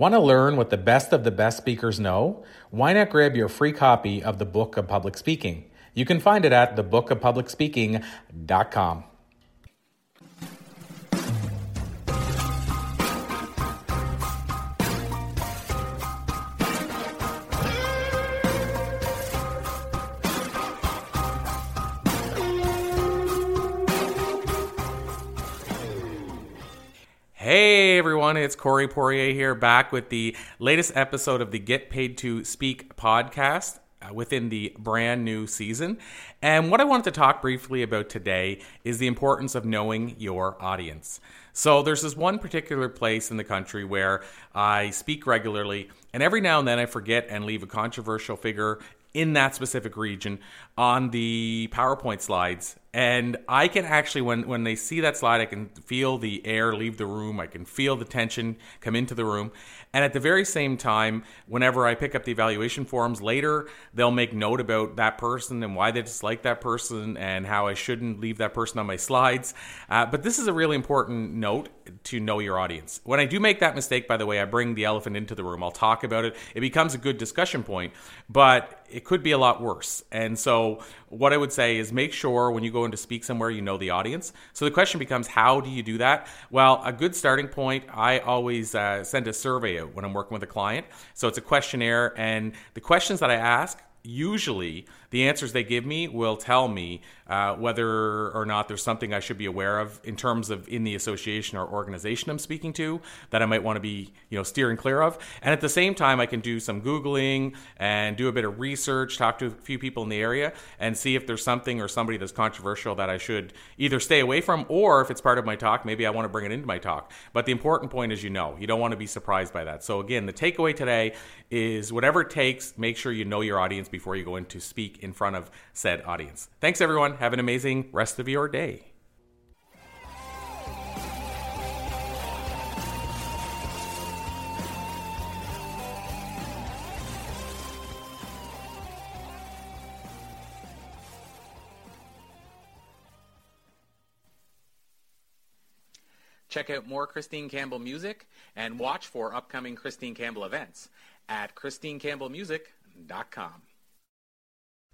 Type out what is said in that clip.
Want to learn what the best of the best speakers know? Why not grab your free copy of the Book of Public Speaking? You can find it at thebookofpublicspeaking.com. Hey everyone, it's Corey Poirier here, back with the latest episode of the Get Paid to Speak podcast uh, within the brand new season. And what I wanted to talk briefly about today is the importance of knowing your audience. So, there's this one particular place in the country where I speak regularly, and every now and then I forget and leave a controversial figure in that specific region on the PowerPoint slides. And I can actually, when, when they see that slide, I can feel the air leave the room. I can feel the tension come into the room. And at the very same time, whenever I pick up the evaluation forms later, they'll make note about that person and why they dislike that person and how I shouldn't leave that person on my slides. Uh, but this is a really important note to know your audience. When I do make that mistake, by the way, I bring the elephant into the room. I'll talk about it. It becomes a good discussion point, but it could be a lot worse. And so, what I would say is make sure when you go in to speak somewhere, you know the audience. So, the question becomes, how do you do that? Well, a good starting point, I always uh, send a survey out when I'm working with a client. So, it's a questionnaire, and the questions that I ask usually the answers they give me will tell me uh, whether or not there's something I should be aware of in terms of in the association or organization I'm speaking to that I might want to be you know steering clear of. And at the same time, I can do some googling and do a bit of research, talk to a few people in the area, and see if there's something or somebody that's controversial that I should either stay away from, or if it's part of my talk, maybe I want to bring it into my talk. But the important point is, you know, you don't want to be surprised by that. So again, the takeaway today is whatever it takes, make sure you know your audience before you go in to speak in front of said audience. Thanks, everyone. Have an amazing rest of your day. Check out more Christine Campbell music and watch for upcoming Christine Campbell events at christinecampbellmusic.com.